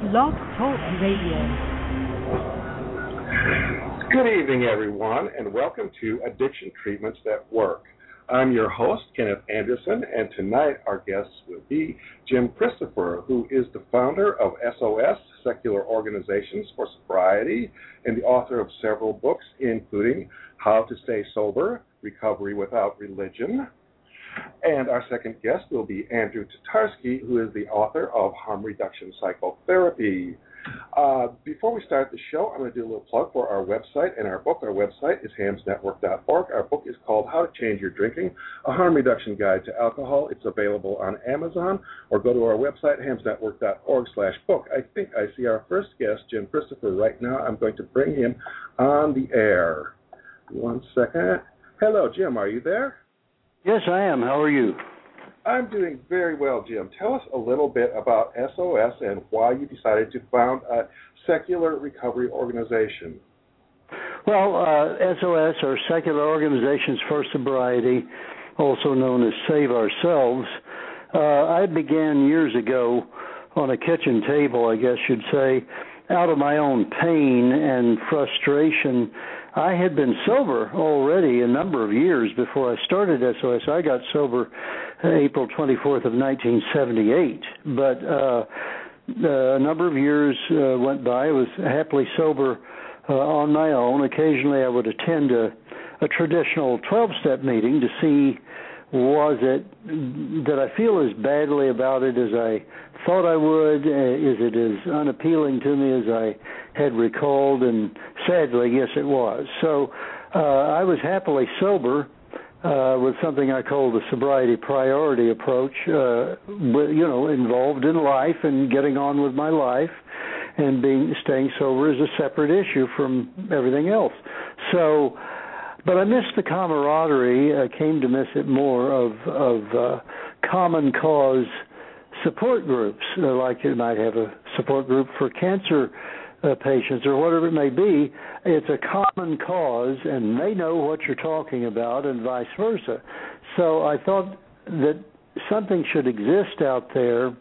Blog Talk Radio. Good evening, everyone, and welcome to Addiction Treatments That Work. I'm your host, Kenneth Anderson, and tonight our guests will be Jim Christopher, who is the founder of SOS, Secular Organizations for Sobriety, and the author of several books, including How to Stay Sober, Recovery Without Religion. And our second guest will be Andrew Tatarsky, who is the author of Harm Reduction Psychotherapy. Uh, before we start the show, I'm going to do a little plug for our website and our book. Our website is hamsnetwork.org. Our book is called How to Change Your Drinking, a harm reduction guide to alcohol. It's available on Amazon or go to our website, hamsnetwork.org slash book. I think I see our first guest, Jim Christopher, right now. I'm going to bring him on the air. One second. Hello, Jim. Are you there? Yes, I am. How are you? I'm doing very well, Jim. Tell us a little bit about SOS and why you decided to found a secular recovery organization. Well, uh, SOS, or Secular Organizations for Sobriety, also known as Save Our Selves, uh, I began years ago on a kitchen table, I guess you'd say, out of my own pain and frustration. I had been sober already a number of years before I started SOS. I got sober April 24th of 1978. But uh, a number of years uh, went by. I was happily sober uh, on my own. Occasionally, I would attend a, a traditional 12-step meeting to see was it did I feel as badly about it as I thought I would? Uh, is it as unappealing to me as I had recalled? And sadly, yes, it was. So uh, I was happily sober uh, with something I call the sobriety priority approach, uh, you know, involved in life and getting on with my life, and being staying sober is a separate issue from everything else. So, but I missed the camaraderie. I came to miss it more of of uh, common cause support groups, uh, like you might have a support group for cancer uh, patients or whatever it may be, it's a common cause and they know what you're talking about and vice versa. So I thought that something should exist out there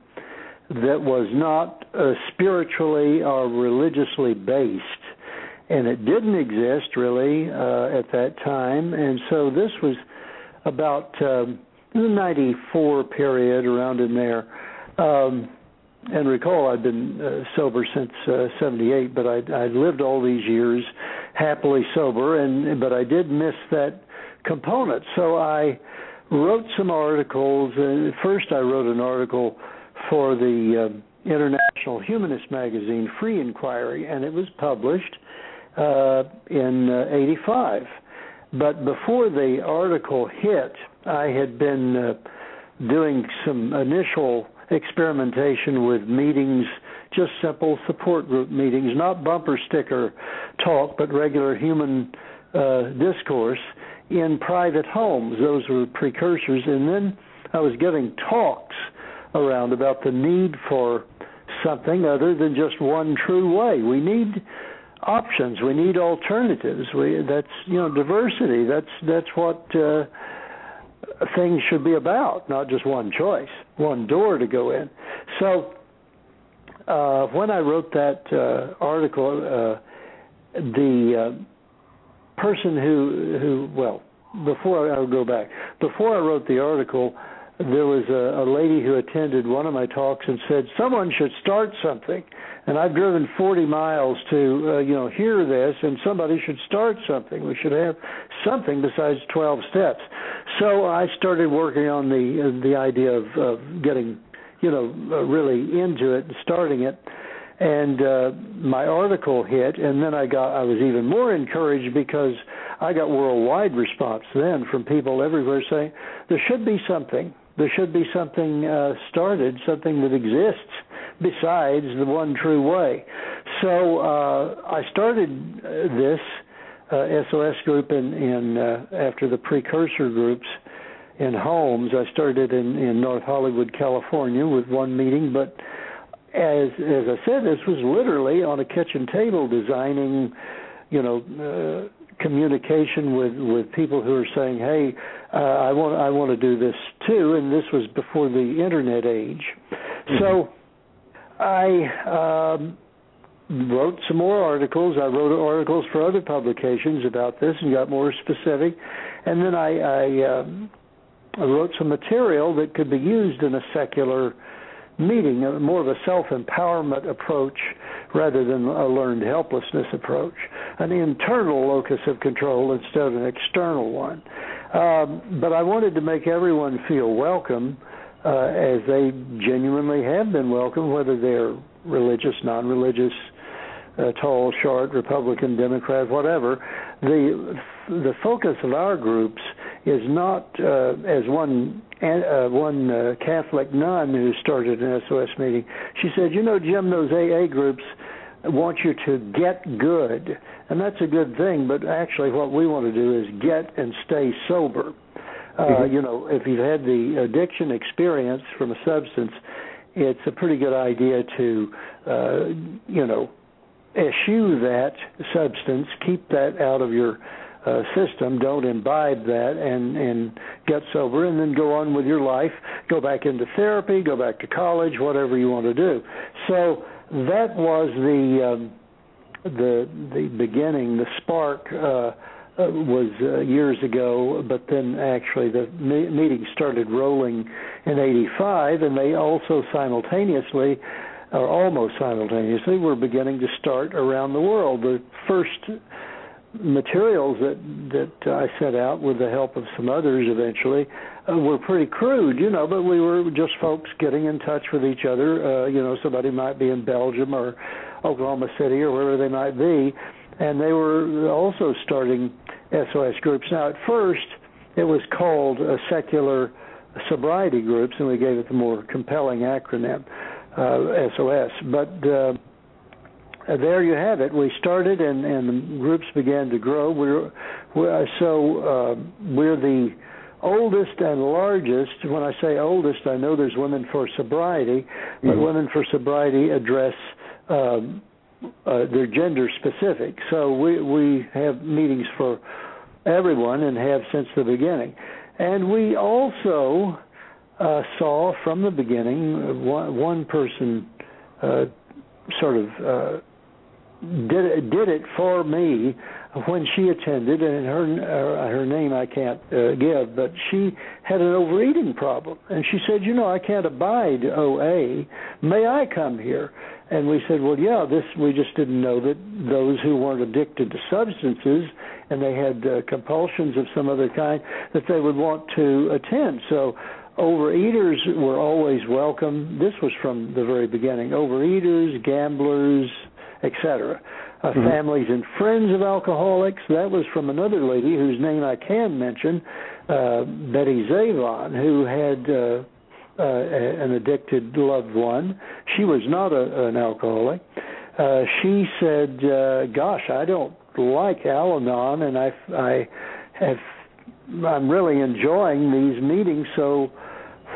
that was not uh, spiritually or religiously based. And it didn't exist really uh, at that time. And so this was about um, the 94 period, around in there. Um, and recall I'd been uh, sober since uh, 78 but I I lived all these years happily sober and but I did miss that component so I wrote some articles uh, first I wrote an article for the uh, International Humanist magazine Free Inquiry and it was published uh in uh, 85 but before the article hit I had been uh, doing some initial experimentation with meetings, just simple support group meetings, not bumper sticker talk, but regular human uh, discourse in private homes. Those were precursors. And then I was giving talks around about the need for something other than just one true way. We need options. We need alternatives. We that's you know diversity. That's that's what uh, things should be about, not just one choice, one door to go in. So uh, when I wrote that uh, article, uh, the uh, person who who well before I will go back before I wrote the article, there was a, a lady who attended one of my talks and said someone should start something and I've driven 40 miles to uh, you know hear this, and somebody should start something. We should have something besides 12 steps. So I started working on the uh, the idea of, of getting you know uh, really into it and starting it. And uh, my article hit, and then I got I was even more encouraged because I got worldwide response then from people everywhere saying there should be something. There should be something uh, started, something that exists besides the one true way. So uh, I started this uh, SOS group in, in uh, after the precursor groups in homes. I started in, in North Hollywood, California, with one meeting, but as as I said, this was literally on a kitchen table designing, you know, uh, communication with with people who are saying, "Hey, uh, I want I want to do this too." And this was before the internet age, mm-hmm. so I um, wrote some more articles. I wrote articles for other publications about this and got more specific. And then I, I, um, I wrote some material that could be used in a secular meeting, more of a self empowerment approach rather than a learned helplessness approach, an internal locus of control instead of an external one. Um, but I wanted to make everyone feel welcome uh, as they genuinely have been welcome, whether they're religious, non religious, uh, tall, short, Republican, Democrat, whatever. The the focus of our groups is not uh, as one uh, one uh, Catholic nun who started an SOS meeting. She said, "You know, Jim, those AA groups want you to get good, and that's a good thing. But actually, what we want to do is get and stay sober. Uh, mm-hmm. You know, if you've had the addiction experience from a substance, it's a pretty good idea to, uh, you know, eschew that substance, keep that out of your uh, system. Don't imbibe that and and get sober, and then go on with your life. Go back into therapy. Go back to college. Whatever you want to do. So that was the um, the the beginning. The spark uh, uh, was uh, years ago, but then actually the me- meeting started rolling in '85, and they also simultaneously or almost simultaneously, were beginning to start around the world. The first materials that that I set out with the help of some others eventually were pretty crude, you know, but we were just folks getting in touch with each other. Uh, you know, somebody might be in Belgium or Oklahoma City or wherever they might be, and they were also starting SOS groups. Now, at first, it was called a secular sobriety groups, and we gave it the more compelling acronym uh, SOS. But uh, there you have it. We started, and, and the groups began to grow. We're, we're so uh, we're the oldest and largest. When I say oldest, I know there's Women for Sobriety, but mm-hmm. Women for Sobriety address um, uh, they're gender specific. So we we have meetings for everyone and have since the beginning. And we also uh, saw from the beginning one, one person uh, sort of uh, did it, did it for me when she attended, and her uh, her name I can't uh, give, but she had an overeating problem, and she said, you know, I can't abide OA. May I come here? And we said, well, yeah. This we just didn't know that those who weren't addicted to substances and they had uh, compulsions of some other kind that they would want to attend. So overeaters were always welcome. This was from the very beginning. Overeaters, gamblers, etc. Uh, mm-hmm. Families and friends of alcoholics. That was from another lady whose name I can mention, uh, Betty Zavon, who had uh, uh, an addicted loved one. She was not a, an alcoholic. Uh, she said, uh, "Gosh, I don't like Al-Anon, and I, I have, I'm really enjoying these meetings. So,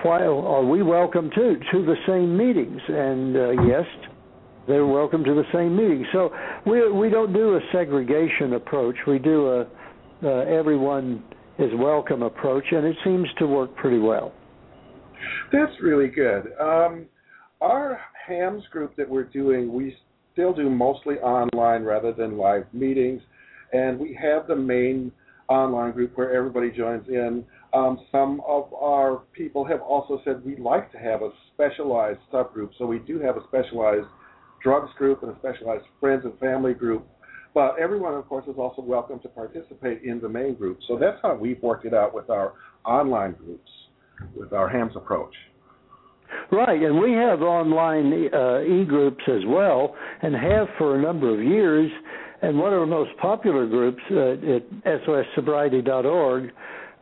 why are we welcome to to the same meetings?" And uh, yes, they're welcome to the same meeting. So we we don't do a segregation approach. We do a uh, everyone is welcome approach, and it seems to work pretty well. That's really good. Um, our HAMS group that we're doing, we still do mostly online rather than live meetings, and we have the main online group where everybody joins in. Um, some of our people have also said we'd like to have a specialized subgroup, so we do have a specialized drugs group and a specialized friends and family group. But everyone, of course, is also welcome to participate in the main group. So that's how we've worked it out with our online groups, with our HAMS approach. Right, and we have online uh, e-groups as well, and have for a number of years. And one of our most popular groups uh, at SOSsobriety.org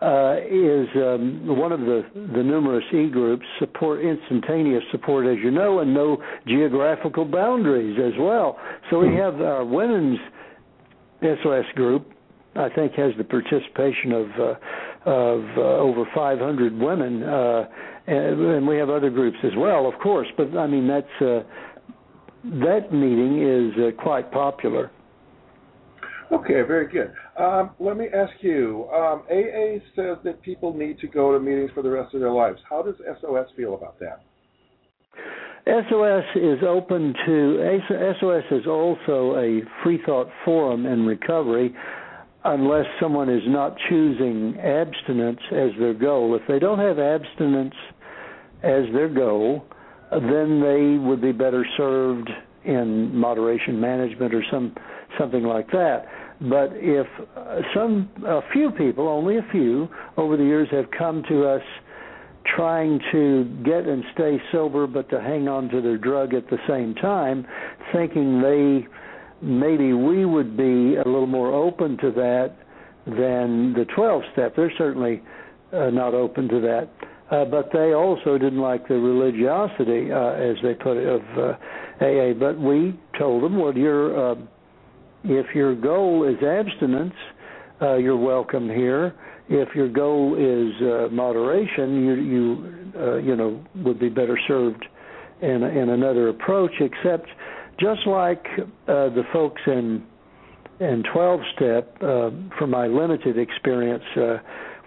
uh, is um, one of the, the numerous e-groups support instantaneous support, as you know, and no geographical boundaries as well. So we hmm. have our women's SOS group. I think has the participation of uh, of uh, over 500 women, uh, and, and we have other groups as well, of course. But I mean that's uh, that meeting is uh, quite popular. Okay, very good. Um, let me ask you um, AA says that people need to go to meetings for the rest of their lives. How does SOS feel about that? SOS is open to SOS is also a free thought forum in recovery unless someone is not choosing abstinence as their goal. If they don't have abstinence as their goal, then they would be better served in moderation management or some something like that. But if some a few people, only a few, over the years have come to us trying to get and stay sober but to hang on to their drug at the same time, thinking they maybe we would be a little more open to that than the 12 step. They're certainly uh, not open to that. Uh, but they also didn't like the religiosity, uh, as they put it, of uh, AA. But we told them, well, your uh, if your goal is abstinence, uh, you're welcome here if your goal is uh, moderation, you you uh, you know would be better served in in another approach. Except, just like uh, the folks in in 12 step, uh, from my limited experience uh,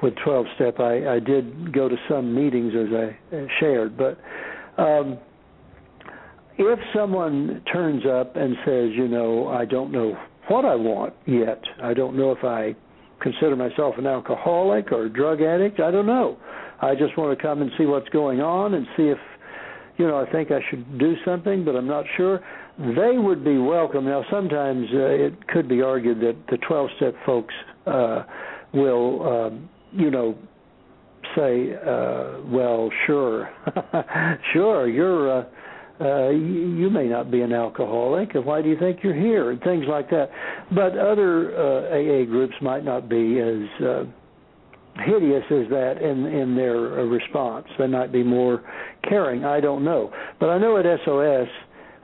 with 12 step, I, I did go to some meetings as I shared, but. Um, if someone turns up and says, you know, I don't know what I want yet, I don't know if I consider myself an alcoholic or a drug addict. I don't know. I just want to come and see what's going on and see if, you know, I think I should do something, but I'm not sure. They would be welcome. Now, sometimes uh, it could be argued that the 12 step folks uh, will, um, you know, say, uh, well, sure, sure, you're. Uh, uh, you, you may not be an alcoholic. Why do you think you're here? And things like that. But other uh, AA groups might not be as uh, hideous as that in in their uh, response. They might be more caring. I don't know. But I know at SOS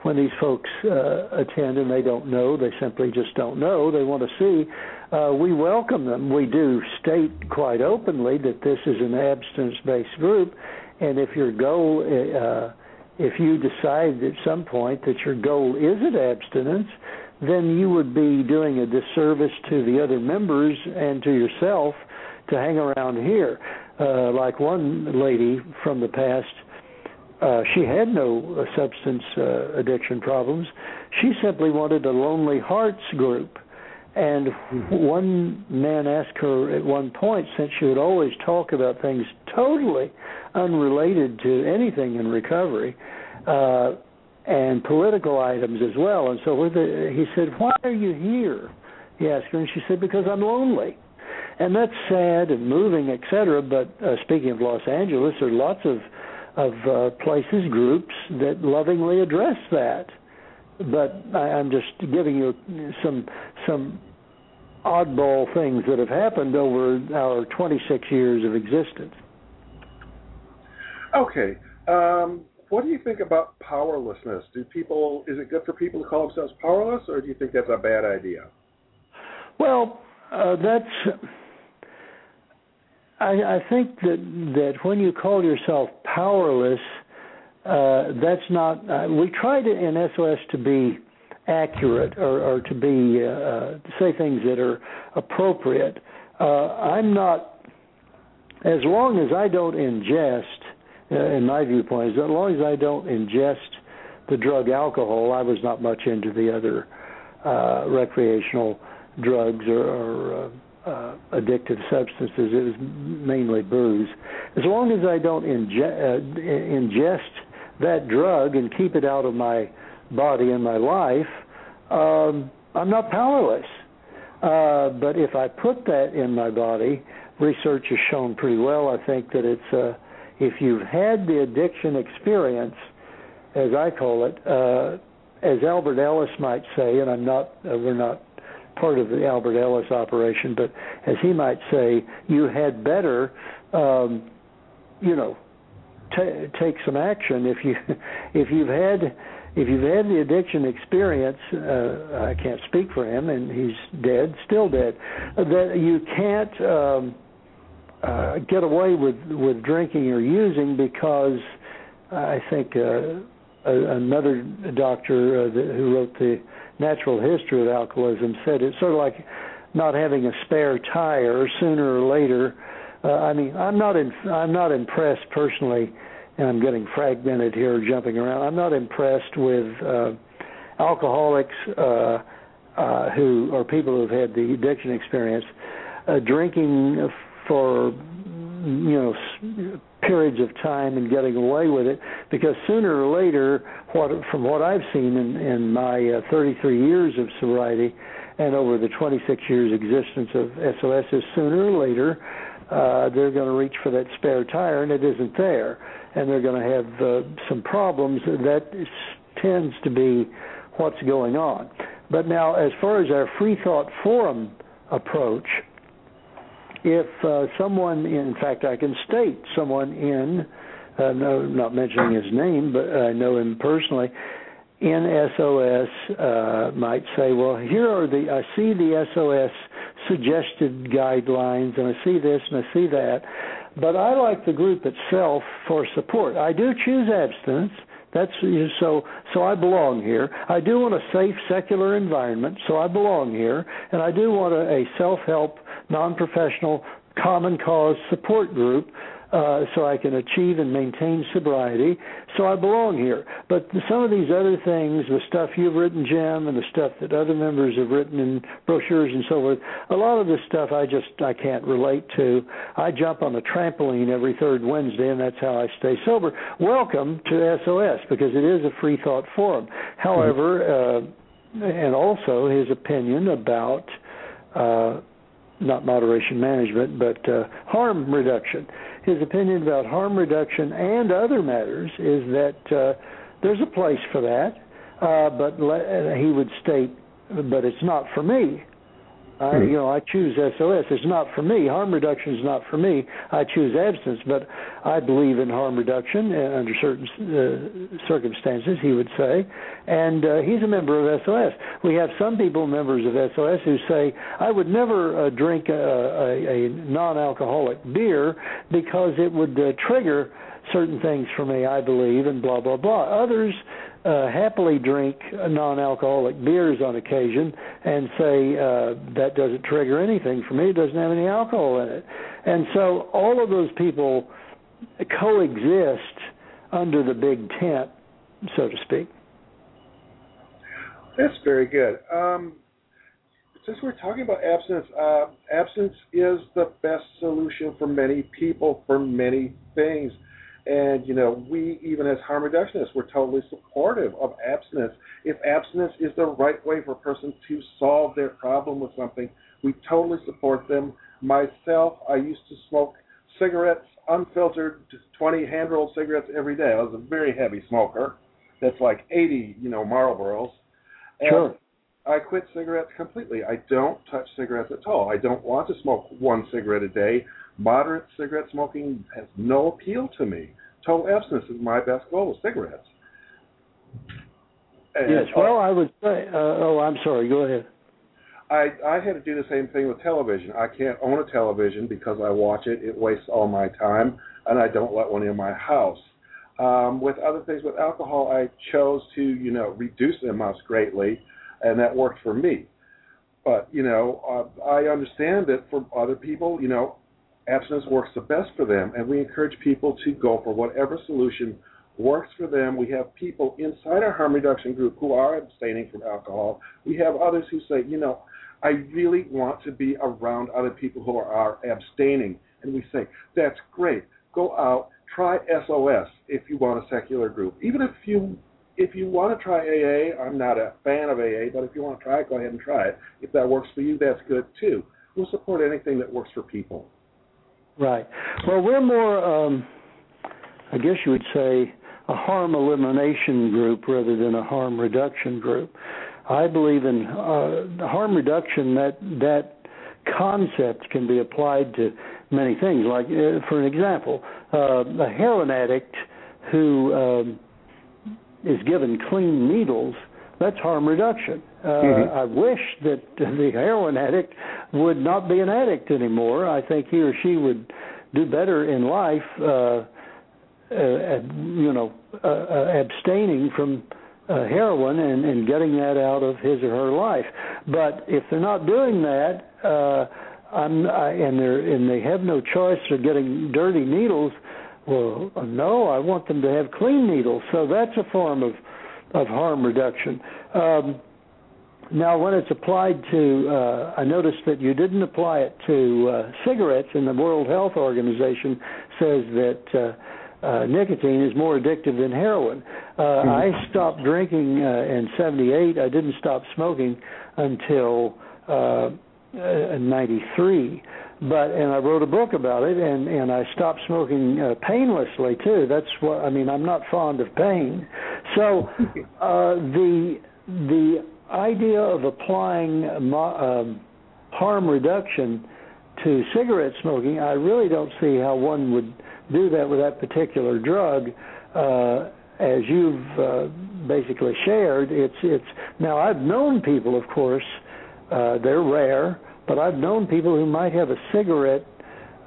when these folks uh, attend and they don't know, they simply just don't know. They want to see. Uh, we welcome them. We do state quite openly that this is an abstinence-based group, and if your goal uh, if you decide at some point that your goal isn't abstinence, then you would be doing a disservice to the other members and to yourself to hang around here. Uh, like one lady from the past, uh, she had no uh, substance uh, addiction problems. She simply wanted a Lonely Hearts group. And one man asked her at one point, since she would always talk about things totally unrelated to anything in recovery, uh, and political items as well. And so with the, he said, "Why are you here?" He asked her, and she said, "Because I'm lonely." And that's sad and moving, etc. But uh, speaking of Los Angeles, there are lots of of uh, places, groups that lovingly address that. But I, I'm just giving you some some oddball things that have happened over our 26 years of existence. Okay. Um, what do you think about powerlessness? Do people is it good for people to call themselves powerless, or do you think that's a bad idea? Well, uh, that's. I, I think that that when you call yourself powerless, uh, that's not. Uh, we try to in SOS to be accurate or, or to be uh, uh, to say things that are appropriate. Uh, I'm not. As long as I don't ingest uh, in my viewpoint, as long as I don't ingest the drug alcohol, I was not much into the other recreational drugs or, or uh, addictive substances. It was mainly booze. As long as I don't inge- uh, ingest that drug and keep it out of my body and my life, um, I'm not powerless. Uh, but if I put that in my body, research has shown pretty well. I think that it's uh, if you've had the addiction experience, as I call it, uh, as Albert Ellis might say, and I'm not, uh, we're not part of the Albert Ellis operation, but as he might say, you had better, um, you know, t- take some action if you if you've had if you've had the addiction experience. Uh, I can't speak for him, and he's dead, still dead. That you can't. Um, uh, get away with with drinking or using because I think uh, a, another doctor uh, who wrote the Natural History of Alcoholism said it's sort of like not having a spare tire. Sooner or later, uh, I mean, I'm not in, I'm not impressed personally and I'm getting fragmented here, jumping around. I'm not impressed with uh, alcoholics uh, uh, who or people who've had the addiction experience uh, drinking for you know periods of time and getting away with it because sooner or later what from what I've seen in in my uh, 33 years of sobriety and over the 26 years existence of SOS is sooner or later uh they're going to reach for that spare tire and it isn't there and they're going to have uh, some problems that tends to be what's going on. But now as far as our free thought forum approach if uh, someone, in fact, I can state someone in, uh, no, not mentioning his name, but I know him personally, in SOS uh, might say, well, here are the, I see the SOS suggested guidelines, and I see this and I see that, but I like the group itself for support. I do choose abstinence. That's so. So I belong here. I do want a safe, secular environment. So I belong here, and I do want a, a self-help non-professional common cause support group uh, so I can achieve and maintain sobriety. So I belong here. But some of these other things, the stuff you've written, Jim, and the stuff that other members have written in brochures and so forth, a lot of this stuff I just I can't relate to. I jump on the trampoline every third Wednesday, and that's how I stay sober. Welcome to SOS because it is a free thought forum. However, uh, and also his opinion about. Uh, not moderation management, but uh, harm reduction. His opinion about harm reduction and other matters is that uh, there's a place for that, uh, but le- he would state, but it's not for me. I, hmm. you know, I choose SOS. It's not for me. Harm reduction is not for me. I choose abstinence, but I believe in harm reduction uh, under certain uh, circumstances. He would say, and uh, he's a member of SOS. We have some people, members of SOS, who say, "I would never uh, drink a, a, a non-alcoholic beer because it would uh, trigger." certain things for me, I believe, and blah blah blah. Others uh, happily drink non-alcoholic beers on occasion and say uh, that doesn't trigger anything for me. It doesn't have any alcohol in it, and so all of those people coexist under the big tent, so to speak. That's very good. Um, since we're talking about abstinence, uh, abstinence is the best solution for many people for many things. And, you know, we, even as harm reductionists, we're totally supportive of abstinence. If abstinence is the right way for a person to solve their problem with something, we totally support them. Myself, I used to smoke cigarettes, unfiltered, 20 hand rolled cigarettes every day. I was a very heavy smoker. That's like 80, you know, Marlboros. And sure. I quit cigarettes completely. I don't touch cigarettes at all. I don't want to smoke one cigarette a day. Moderate cigarette smoking has no appeal to me. Total abstinence is my best goal with cigarettes. And yes, well, I would say. Uh, oh, I'm sorry. Go ahead. I I had to do the same thing with television. I can't own a television because I watch it. It wastes all my time, and I don't let one in my house. Um, with other things, with alcohol, I chose to you know reduce the amounts greatly, and that worked for me. But you know, uh, I understand that for other people, you know, abstinence works the best for them, and we encourage people to go for whatever solution works for them. We have people inside our harm reduction group who are abstaining from alcohol. We have others who say, you know, I really want to be around other people who are abstaining. And we say, that's great. Go out, try SOS if you want a secular group. Even if you if you want to try AA, I'm not a fan of AA, but if you want to try it, go ahead and try it. If that works for you, that's good too. We'll support anything that works for people. Right. Well, we're more, um, I guess you would say, a harm elimination group rather than a harm reduction group. I believe in uh, harm reduction. That that concept can be applied to many things. Like, uh, for an example, uh, a heroin addict who um, is given clean needles that's harm reduction. Uh, mm-hmm. I wish that the heroin addict would not be an addict anymore. I think he or she would do better in life, uh, uh, you know, uh, uh, abstaining from uh, heroin and, and getting that out of his or her life. But if they're not doing that, uh, I, and they and they have no choice of getting dirty needles, well, no, I want them to have clean needles. So that's a form of of harm reduction. Um, now, when it's applied to, uh, I noticed that you didn't apply it to uh, cigarettes, and the World Health Organization says that uh, uh, nicotine is more addictive than heroin. Uh, mm-hmm. I stopped drinking uh, in '78. I didn't stop smoking until uh, '93 but and I wrote a book about it and and I stopped smoking uh, painlessly too that's what I mean I'm not fond of pain so uh the the idea of applying um, harm reduction to cigarette smoking I really don't see how one would do that with that particular drug uh as you've uh, basically shared it's it's now I've known people of course uh they're rare but I've known people who might have a cigarette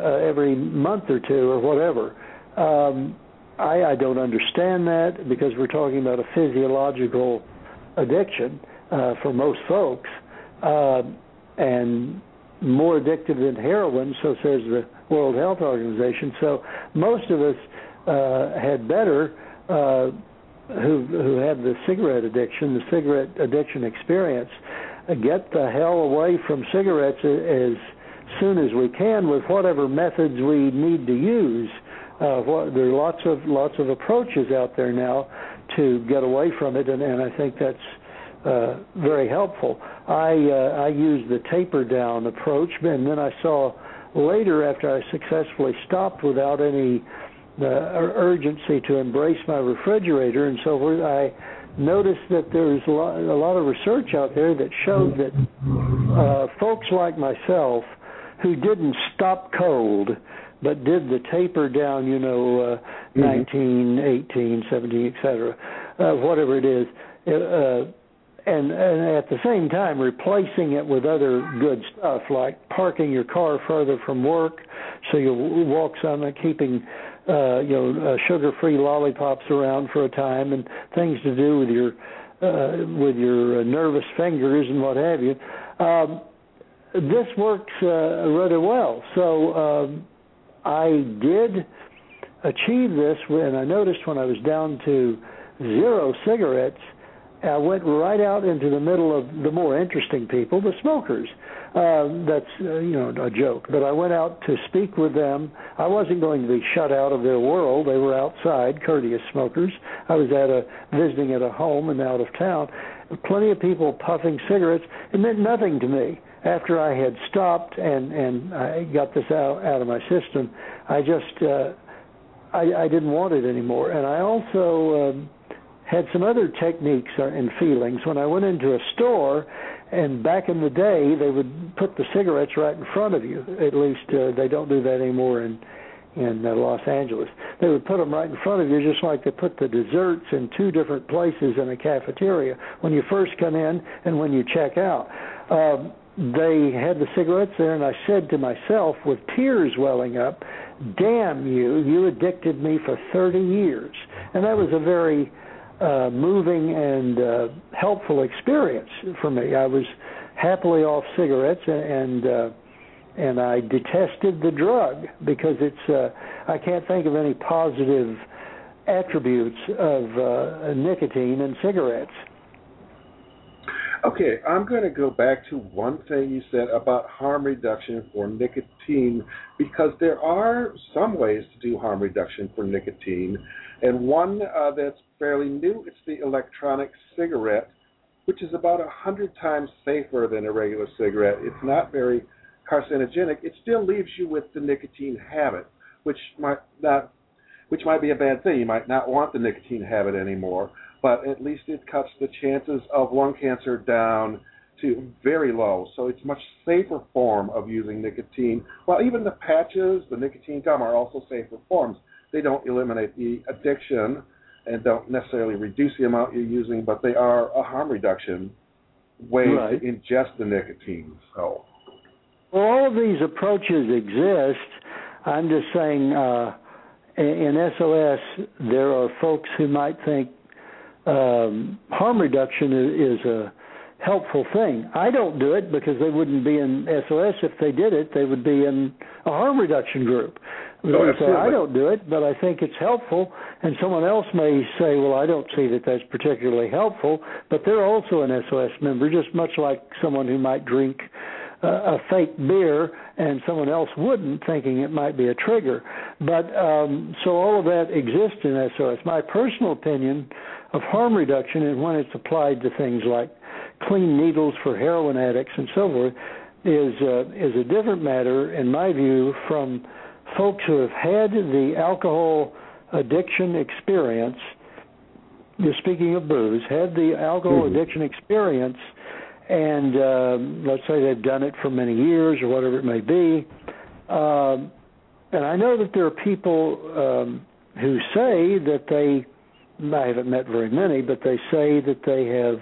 uh, every month or two or whatever. Um, I, I don't understand that because we're talking about a physiological addiction uh, for most folks, uh, and more addictive than heroin. So says the World Health Organization. So most of us uh, had better. Uh, who who have the cigarette addiction, the cigarette addiction experience, get the hell away from cigarettes as soon as we can with whatever methods we need to use. Uh, what, there are lots of lots of approaches out there now to get away from it, and, and I think that's uh, very helpful. I uh, I used the taper down approach, and then I saw later after I successfully stopped without any uh, urgency to embrace my refrigerator, and so forth. I noticed that there's a lot, a lot of research out there that showed that uh, folks like myself who didn't stop cold but did the taper down, you know, uh, mm-hmm. 19, 18, 17, et cetera, uh, whatever it is, uh, and, and at the same time replacing it with other good stuff like parking your car further from work so you walk some, and keeping uh, you know, uh, sugar-free lollipops around for a time, and things to do with your uh, with your uh, nervous fingers and what have you. Um, this works uh, rather well. So um, I did achieve this, and I noticed when I was down to zero cigarettes, I went right out into the middle of the more interesting people, the smokers. Uh, that's uh, you know a joke, but I went out to speak with them. I wasn't going to be shut out of their world. They were outside, courteous smokers. I was at a visiting at a home and out of town. Plenty of people puffing cigarettes. It meant nothing to me. After I had stopped and and I got this out out of my system, I just uh, I, I didn't want it anymore. And I also. Um, had some other techniques and feelings. When I went into a store, and back in the day, they would put the cigarettes right in front of you. At least uh, they don't do that anymore in in uh, Los Angeles. They would put them right in front of you, just like they put the desserts in two different places in a cafeteria when you first come in and when you check out. Um, they had the cigarettes there, and I said to myself, with tears welling up, "Damn you! You addicted me for 30 years." And that was a very uh, moving and uh, helpful experience for me. I was happily off cigarettes and uh, and I detested the drug because it's uh, I can't think of any positive attributes of uh, nicotine and cigarettes. Okay, I'm going to go back to one thing you said about harm reduction for nicotine because there are some ways to do harm reduction for nicotine, and one uh, that's fairly new it's the electronic cigarette, which is about a hundred times safer than a regular cigarette. It's not very carcinogenic. It still leaves you with the nicotine habit, which might not, which might be a bad thing. You might not want the nicotine habit anymore but at least it cuts the chances of lung cancer down to very low. So it's much safer form of using nicotine. While even the patches, the nicotine gum are also safer forms. They don't eliminate the addiction and don't necessarily reduce the amount you're using, but they are a harm reduction way right. to ingest the nicotine. So well, all of these approaches exist. I'm just saying uh, in SOS there are folks who might think um, harm reduction is, is a helpful thing. I don't do it because they wouldn't be in SOS. If they did it, they would be in a harm reduction group. Oh, so I don't do it, but I think it's helpful. And someone else may say, "Well, I don't see that that's particularly helpful," but they're also an SOS member, just much like someone who might drink uh, a fake beer and someone else wouldn't, thinking it might be a trigger. But um, so all of that exists in SOS. My personal opinion of harm reduction and when it's applied to things like clean needles for heroin addicts and so forth is uh, is a different matter in my view from folks who have had the alcohol addiction experience. Just speaking of booze, had the alcohol mm-hmm. addiction experience, and uh, let's say they've done it for many years or whatever it may be. Uh, and I know that there are people um, who say that they, I haven't met very many, but they say that they have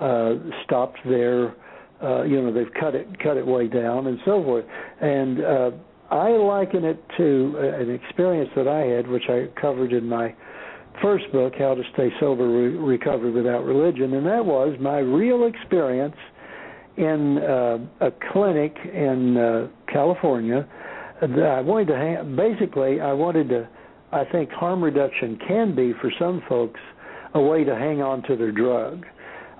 uh, stopped their, uh, you know, they've cut it cut it way down and so forth. And uh, I liken it to an experience that I had, which I covered in my first book, How to Stay Sober, Re- Without Religion, and that was my real experience in uh, a clinic in uh, California. That I wanted to ha- basically I wanted to I think harm reduction can be for some folks a way to hang on to their drug.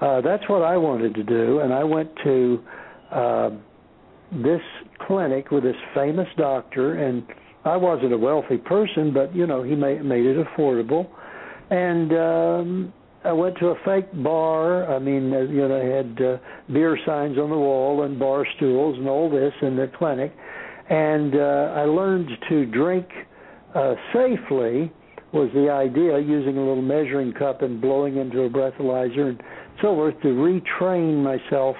Uh, that's what I wanted to do, and I went to uh, this clinic with this famous doctor, and I wasn't a wealthy person, but you know he made made it affordable, and um, I went to a fake bar. I mean, uh, you know, they had uh, beer signs on the wall and bar stools and all this in the clinic, and uh, I learned to drink uh, safely. Was the idea using a little measuring cup and blowing into a breathalyzer and so forth to retrain myself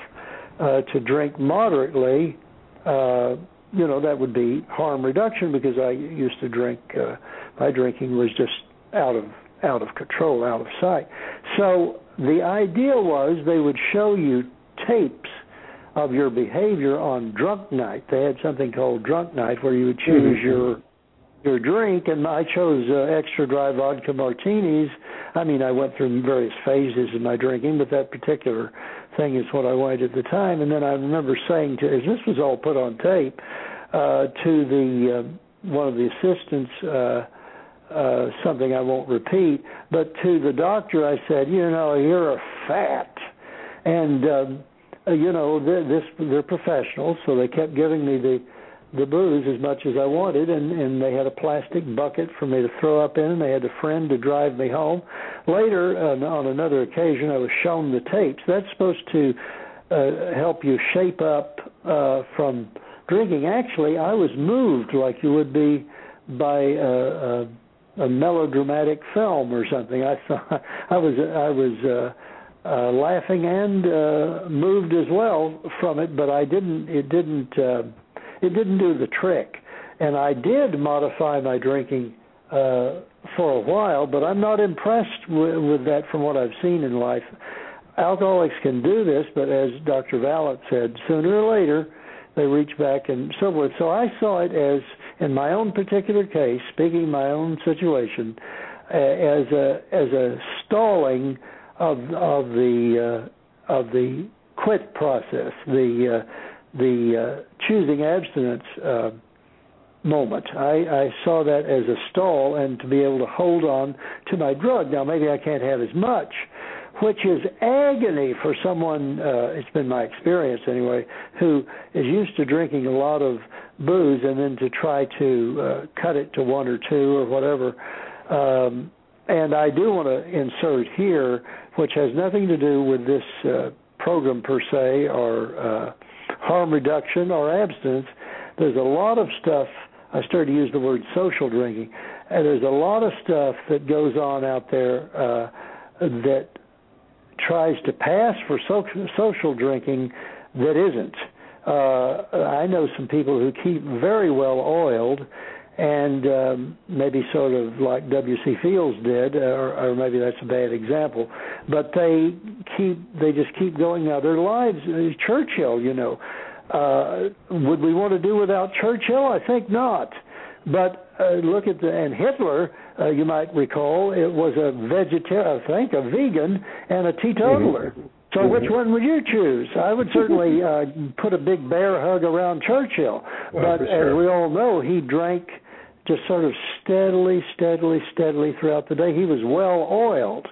uh, to drink moderately uh, you know that would be harm reduction because I used to drink. Uh, my drinking was just out of out of control, out of sight. So the idea was they would show you tapes of your behavior on drunk night. They had something called drunk night where you would choose mm-hmm. your your drink, and I chose uh, extra dry vodka martinis. I mean, I went through various phases of my drinking, but that particular thing is what I wanted at the time. And then I remember saying to, as this was all put on tape, uh, to the uh, one of the assistants, uh, uh, something I won't repeat, but to the doctor I said, you know, you're a fat, and um, uh, you know, this they're professionals, so they kept giving me the the booze as much as I wanted, and and they had a plastic bucket for me to throw up in, and they had a friend to drive me home. Later, uh, on another occasion, I was shown the tapes. That's supposed to uh, help you shape up uh, from drinking. Actually, I was moved like you would be by a, a, a melodramatic film or something. I thought I was I was. Uh, uh, laughing and uh, moved as well from it, but I didn't. It didn't. Uh, it didn't do the trick. And I did modify my drinking uh, for a while, but I'm not impressed with, with that from what I've seen in life. Alcoholics can do this, but as Dr. Vaillant said, sooner or later they reach back and so forth. So I saw it as, in my own particular case, speaking my own situation, uh, as a as a stalling of of the uh, of the quit process, the uh, the uh, choosing abstinence uh, moment. I, I saw that as a stall and to be able to hold on to my drug. Now, maybe I can't have as much, which is agony for someone, uh, it's been my experience anyway, who is used to drinking a lot of booze and then to try to uh, cut it to one or two or whatever. Um, and I do want to insert here, which has nothing to do with this uh, program per se or uh, harm reduction or abstinence, there's a lot of stuff. I started to use the word social drinking, and there's a lot of stuff that goes on out there uh, that tries to pass for social, social drinking that isn't. Uh, I know some people who keep very well oiled and um, maybe sort of like W.C. Fields did, or, or maybe that's a bad example, but they keep they just keep going. Now their lives, uh, Churchill, you know, uh, would we want to do without Churchill? I think not. But uh, look at the and Hitler, uh, you might recall, it was a vegetarian, I think, a vegan and a teetotaler. Mm-hmm. So mm-hmm. which one would you choose? I would certainly uh, put a big bear hug around Churchill, well, but sure. as we all know, he drank just sort of steadily, steadily, steadily throughout the day. He was well oiled.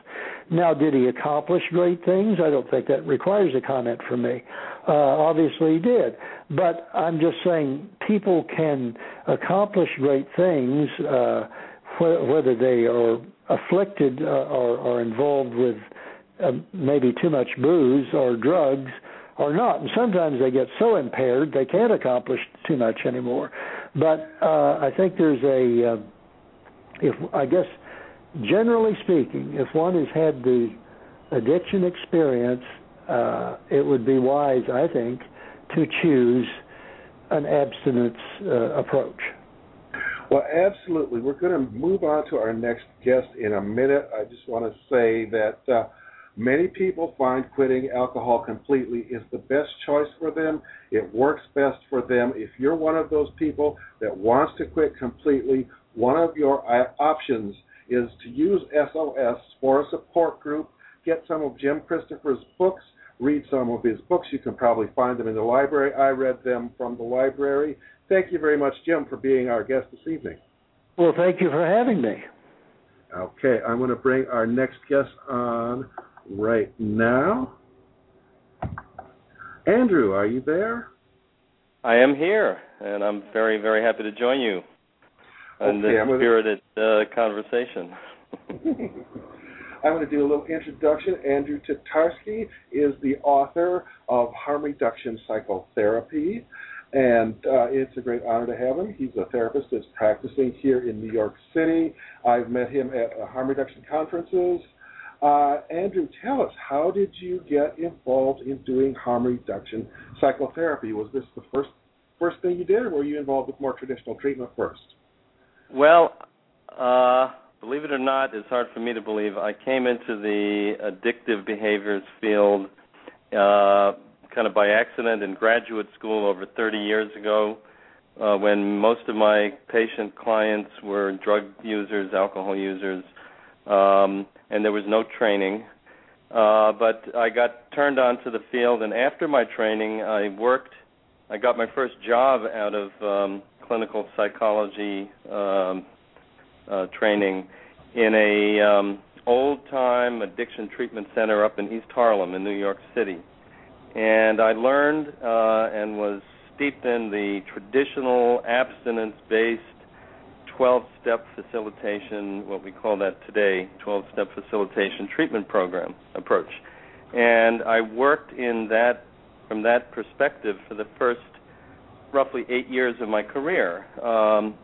Now, did he accomplish great things? I don't think that requires a comment from me. Uh, obviously, he did. But I'm just saying people can accomplish great things, uh, wh- whether they are afflicted uh, or are involved with uh, maybe too much booze or drugs or not. And sometimes they get so impaired they can't accomplish too much anymore. But uh, I think there's a, uh, if I guess, generally speaking, if one has had the addiction experience, uh, it would be wise, I think, to choose an abstinence uh, approach. Well, absolutely. We're going to move on to our next guest in a minute. I just want to say that uh, many people find quitting alcohol completely is the best choice for them. It works best for them. If you're one of those people that wants to quit completely, one of your uh, options is to use SOS for a support group. Get some of Jim Christopher's books read some of his books. You can probably find them in the library. I read them from the library. Thank you very much, Jim, for being our guest this evening. Well, thank you for having me. Okay, I'm going to bring our next guest on right now. Andrew, are you there? I am here, and I'm very, very happy to join you in okay, this spirited uh, conversation. I'm going to do a little introduction. Andrew Tatarsky is the author of Harm Reduction Psychotherapy, and uh, it's a great honor to have him. He's a therapist that's practicing here in New York City. I've met him at uh, harm reduction conferences. Uh, Andrew, tell us, how did you get involved in doing harm reduction psychotherapy? Was this the first first thing you did, or were you involved with more traditional treatment first? Well, uh, believe it or not, it's hard for me to believe. I came into the addictive behaviors field uh, kind of by accident in graduate school over 30 years ago, uh, when most of my patient clients were drug users, alcohol users, um, and there was no training. Uh, but I got turned on to the field, and after my training, I worked. I got my first job out of um, clinical psychology um, uh, training in a um, old time addiction treatment center up in East Harlem in New York City. And I learned uh, and was steeped in the traditional abstinence based 12 step facilitation, what we call that today, 12 step facilitation treatment program approach. And I worked in that from that perspective for the first roughly eight years of my career. Um,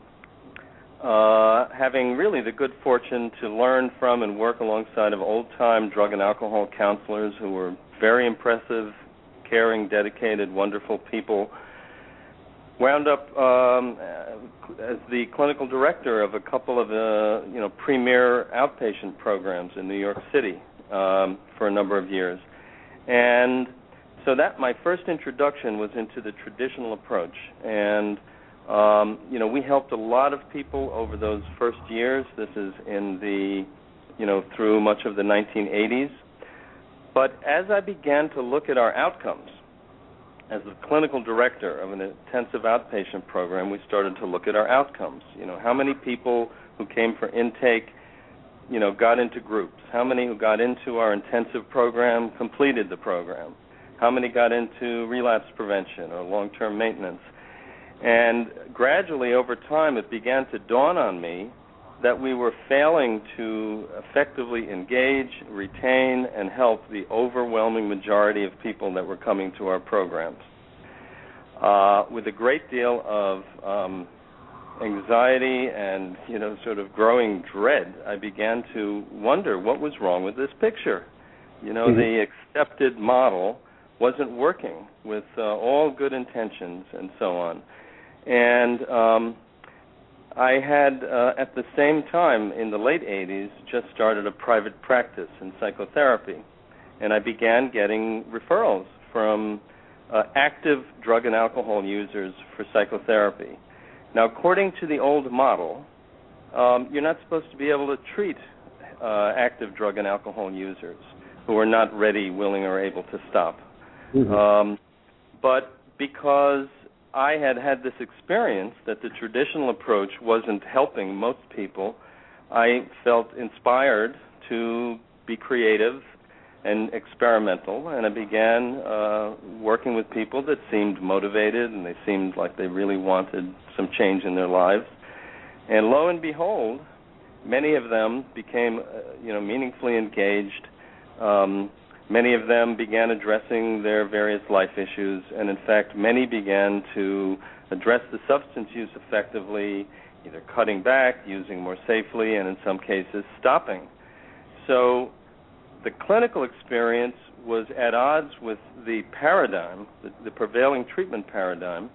uh, having really the good fortune to learn from and work alongside of old time drug and alcohol counselors who were very impressive, caring, dedicated, wonderful people. Wound up um, as the clinical director of a couple of uh, you know premier outpatient programs in New York City um, for a number of years, and so that my first introduction was into the traditional approach and um, you know, we helped a lot of people over those first years. This is in the, you know, through much of the 1980s. But as I began to look at our outcomes, as the clinical director of an intensive outpatient program, we started to look at our outcomes. You know, how many people who came for intake, you know, got into groups? How many who got into our intensive program completed the program? How many got into relapse prevention or long-term maintenance? And gradually, over time, it began to dawn on me that we were failing to effectively engage, retain, and help the overwhelming majority of people that were coming to our programs. Uh, with a great deal of um, anxiety and you know sort of growing dread, I began to wonder what was wrong with this picture. You know, mm-hmm. the accepted model wasn't working with uh, all good intentions and so on. And um, I had, uh, at the same time, in the late 80s, just started a private practice in psychotherapy. And I began getting referrals from uh, active drug and alcohol users for psychotherapy. Now, according to the old model, um, you're not supposed to be able to treat uh, active drug and alcohol users. who are not ready, willing, or able to stop. Mm-hmm. Um, but because I had had this experience that the traditional approach wasn't helping most people, I felt inspired to be creative and experimental, and I began uh, working with people that seemed motivated and they seemed like they really wanted some change in their lives. And lo and behold, many of them became, uh, you know, meaningfully engaged. Um, many of them began addressing their various life issues, and in fact, many began to address the substance use effectively, either cutting back, using more safely, and in some cases, stopping. So the clinical experience was at odds with the paradigm, the, the prevailing treatment paradigm,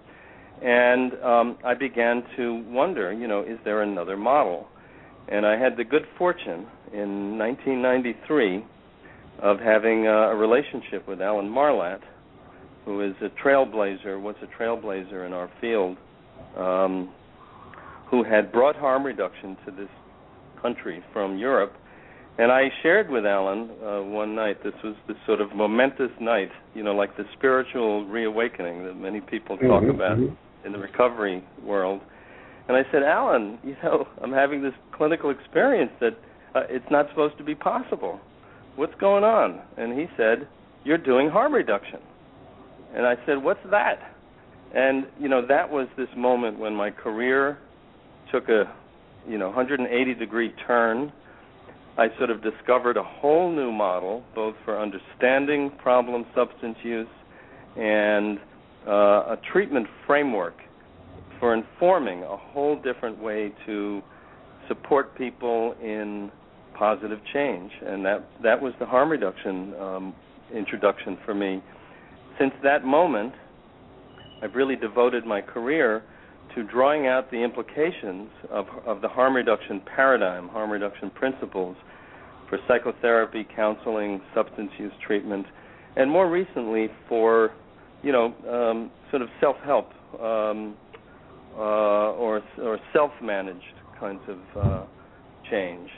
and um, I began to wonder, you know, is there another model? And I had the good fortune in 1993 of having uh, a relationship with Alan Marlatt, who is a trailblazer, was a trailblazer in our field, um, who had brought harm reduction to this country from Europe and I shared with Alan uh, one night. This was this sort of momentous night, you know, like the spiritual reawakening that many people talk mm-hmm, about mm-hmm. in the recovery world. And I said, Alan, you know, I'm having this clinical experience that uh, it's not supposed to be possible. What's going on? And he said, You're doing harm reduction. And I said, What's that? And you know, that was this moment when my career took a, you know, 180 degree turn I sort of discovered a whole new model, both for understanding problem substance use and uh, a treatment framework for informing a whole different way to support people in positive change, and that that was the harm reduction um, introduction for me. Since that moment, I've really devoted my career to drawing out the implications of, of the harm reduction paradigm, harm reduction principles for psychotherapy, counseling, substance use treatment, and more recently for, you know, um, sort of self-help um, uh, or or self-managed kinds of uh, change.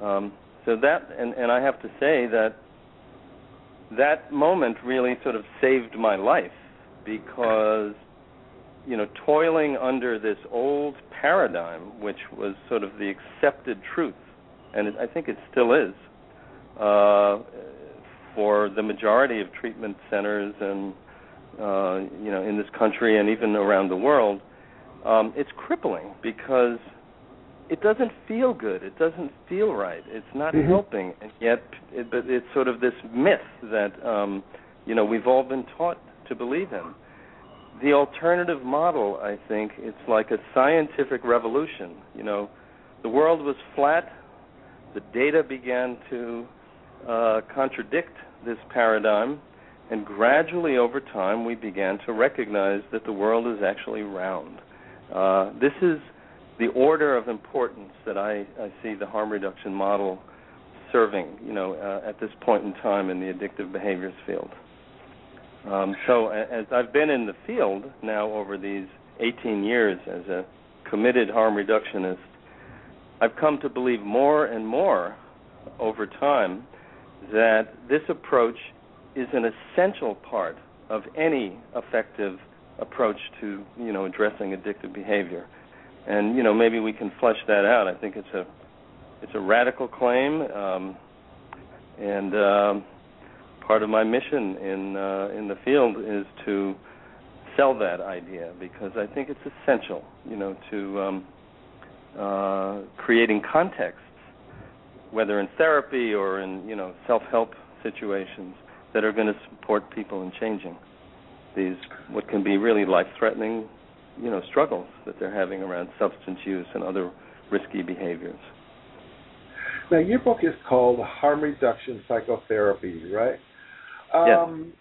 Um, so that, and, and I have to say that that moment really sort of saved my life because you know, toiling under this old paradigm, which was sort of the accepted truth, and it, I think it still is, uh, for the majority of treatment centers and uh, you know in this country and even around the world, um, it's crippling because it doesn't feel good. It doesn't feel right. It's not mm-hmm. helping, and yet, it, but it's sort of this myth that um, you know we've all been taught to believe in the alternative model, I think, it's like a scientific revolution. You know, the world was flat. The data began to uh, contradict this paradigm, and gradually over time, we began to recognize that the world is actually round. Uh, this is the order of importance that I, I see the harm reduction model serving. You know, uh, at this point in time in the addictive behaviors field. Um, so as I've been in the field now over these 18 years as a committed harm reductionist, I've come to believe more and more over time that this approach is an essential part of any effective approach to you know addressing addictive behavior. And you know maybe we can flesh that out. I think it's a it's a radical claim, um, and um, part of my mission in uh, in the field is to sell that idea because I think it's essential, you know, to um, uh, creating contexts, whether in therapy or in you know self-help situations that are going to support people in changing these what can be really life-threatening, you know, struggles that they're having around substance use and other risky behaviors. Now, your book is called Harm Reduction Psychotherapy, right? Um, yes.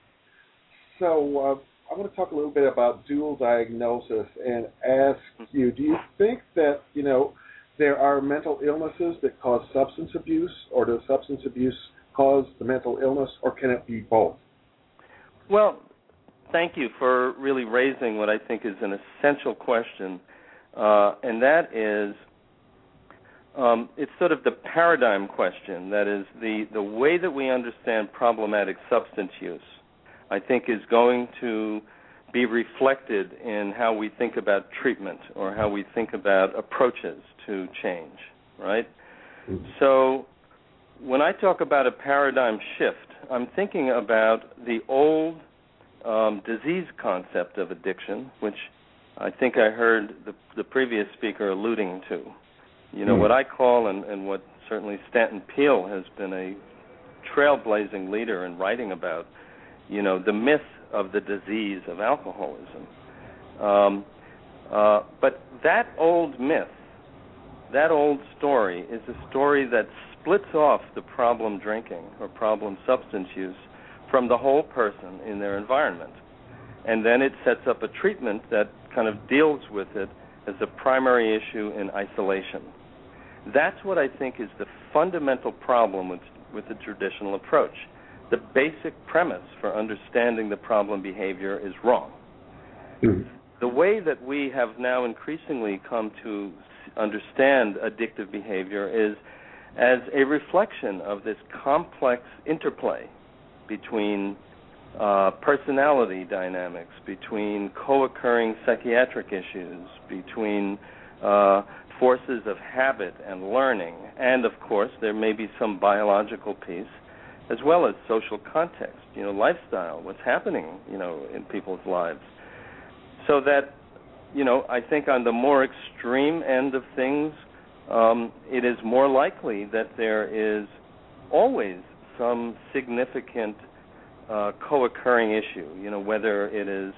So uh, I want to talk a little bit about dual diagnosis and ask you: Do you think that you know there are mental illnesses that cause substance abuse, or does substance abuse cause the mental illness, or can it be both? Well, thank you for really raising what I think is an essential question, uh, and that is um, it's sort of the paradigm question. That is the the way that we understand problematic substance use. I think is going to be reflected in how we think about treatment or how we think about approaches to change, right? Mm-hmm. So when I talk about a paradigm shift, I'm thinking about the old um, disease concept of addiction, which I think I heard the, the previous speaker alluding to. You know, mm. what I call, and, and what certainly Stanton Peele has been a trailblazing leader in writing about, you know, the myth of the disease of alcoholism. Um, uh, but that old myth, that old story, is a story that splits off the problem drinking or problem substance use from the whole person in their environment. And then it sets up a treatment that kind of deals with it as a primary issue in isolation. That's what I think is the fundamental problem with, with the traditional approach. The basic premise for understanding the problem behavior is wrong. Mm-hmm. The way that we have now increasingly come to understand addictive behavior is as a reflection of this complex interplay between uh, personality dynamics, between co occurring psychiatric issues, between uh, forces of habit and learning, and of course, there may be some biological piece, as well as social context, you know, lifestyle, what's happening, you know, in people's lives. So that, you know, I think on the more extreme end of things, um, it is more likely that there is always some significant uh, co-occurring issue. You know, whether it is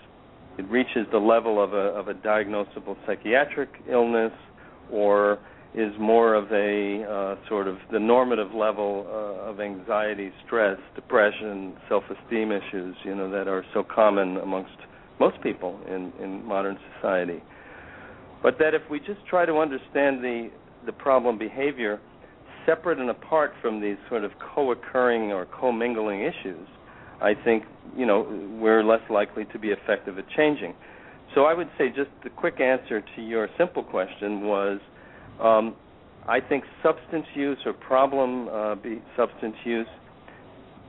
it reaches the level of a of a diagnosable psychiatric illness, or is more of a uh, sort of the normative level uh, of anxiety, stress, depression, self-esteem issues. You know, that are so common amongst most people in in modern society. But that if we just try to understand the the problem behavior separate and apart from these sort of co-occurring or commingling issues, I think you know we're less likely to be effective at changing. So I would say just the quick answer to your simple question was, um, I think substance use or problem uh, substance use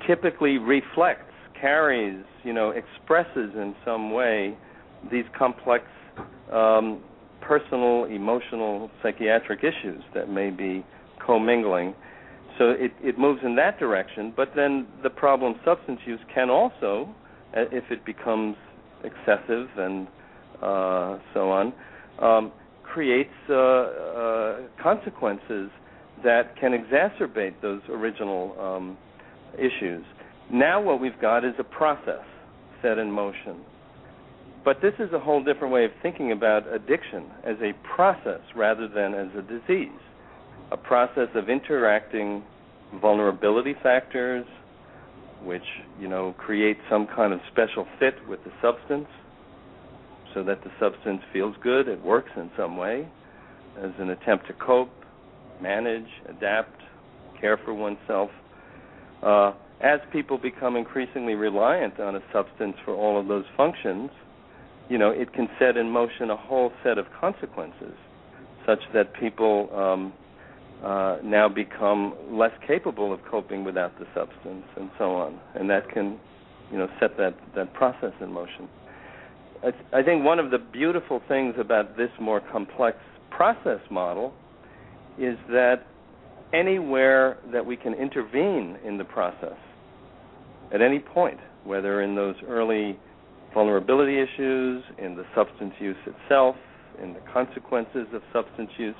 typically reflects, carries, you know, expresses in some way these complex um, personal, emotional, psychiatric issues that may be commingling. So it, it moves in that direction, but then the problem substance use can also, uh, if it becomes excessive and uh, so on, um, creates uh, uh, consequences that can exacerbate those original um, issues. Now, what we've got is a process set in motion but this is a whole different way of thinking about addiction as a process rather than as a disease. A process of interacting vulnerability factors, which, you know, create some kind of special fit with the substance so that the substance feels good, it works in some way, as an attempt to cope, manage, adapt, care for oneself. Uh, as people become increasingly reliant on a substance for all of those functions, you know, it can set in motion a whole set of consequences, such that people um, uh, now become less capable of coping without the substance, and so on, and that can, you know, set that that process in motion. I, I think one of the beautiful things about this more complex process model is that anywhere that we can intervene in the process, at any point, whether in those early vulnerability issues, in the substance use itself, in the consequences of substance use,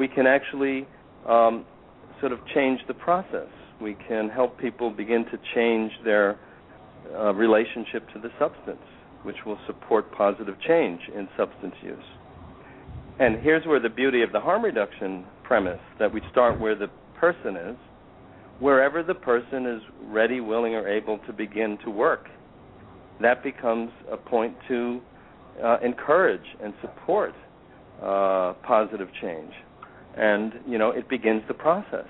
we can actually um, sort of change the process. We can help people begin to change their uh, relationship to the substance, which will support positive change in substance use. And here's where the beauty of the harm reduction premise that we start where the person is, wherever the person is ready, willing, or able to begin to work that becomes a point to uh, encourage and support uh, positive change. And, you know, it begins the process